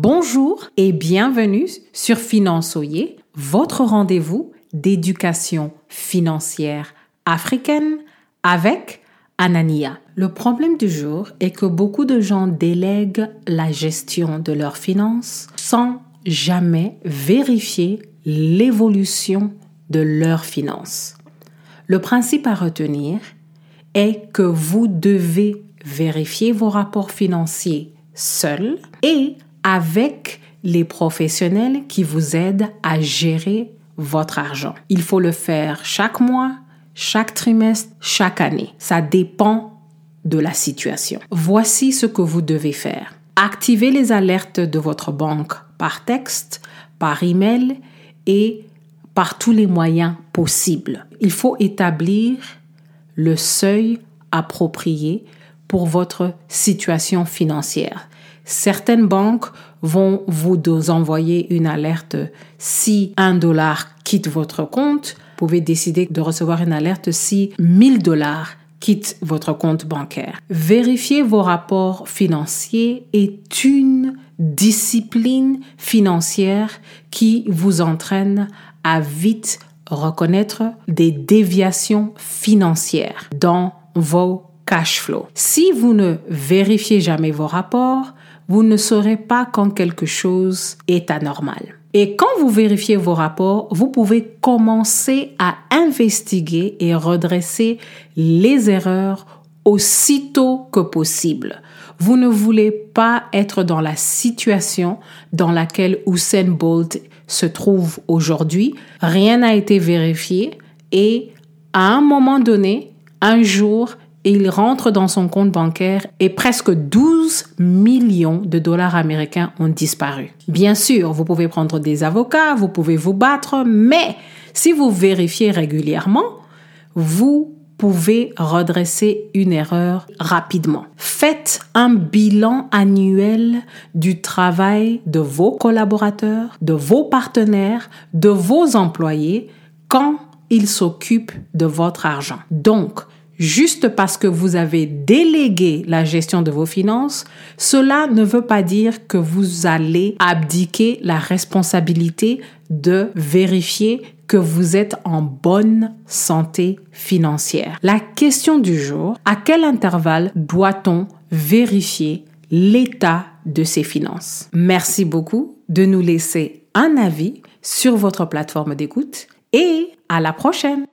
Bonjour et bienvenue sur Finançoyer, votre rendez-vous d'éducation financière africaine avec Anania. Le problème du jour est que beaucoup de gens délèguent la gestion de leurs finances sans jamais vérifier l'évolution de leurs finances. Le principe à retenir est que vous devez vérifier vos rapports financiers seul et avec les professionnels qui vous aident à gérer votre argent. Il faut le faire chaque mois, chaque trimestre, chaque année. Ça dépend de la situation. Voici ce que vous devez faire. Activez les alertes de votre banque par texte, par email et par tous les moyens possibles. Il faut établir le seuil approprié pour votre situation financière. Certaines banques vont vous envoyer une alerte si un dollar quitte votre compte. Vous pouvez décider de recevoir une alerte si 1000 dollars quittent votre compte bancaire. Vérifier vos rapports financiers est une discipline financière qui vous entraîne à vite reconnaître des déviations financières dans vos cash flow. Si vous ne vérifiez jamais vos rapports, vous ne saurez pas quand quelque chose est anormal. Et quand vous vérifiez vos rapports, vous pouvez commencer à investiguer et redresser les erreurs aussitôt que possible. Vous ne voulez pas être dans la situation dans laquelle Usain Bolt se trouve aujourd'hui. Rien n'a été vérifié et à un moment donné, un jour, il rentre dans son compte bancaire et presque 12 millions de dollars américains ont disparu. Bien sûr, vous pouvez prendre des avocats, vous pouvez vous battre, mais si vous vérifiez régulièrement, vous pouvez redresser une erreur rapidement. Faites un bilan annuel du travail de vos collaborateurs, de vos partenaires, de vos employés quand ils s'occupent de votre argent. Donc, juste parce que vous avez délégué la gestion de vos finances, cela ne veut pas dire que vous allez abdiquer la responsabilité de vérifier que vous êtes en bonne santé financière. La question du jour, à quel intervalle doit-on vérifier l'état de ses finances? Merci beaucoup de nous laisser un avis sur votre plateforme d'écoute et à la prochaine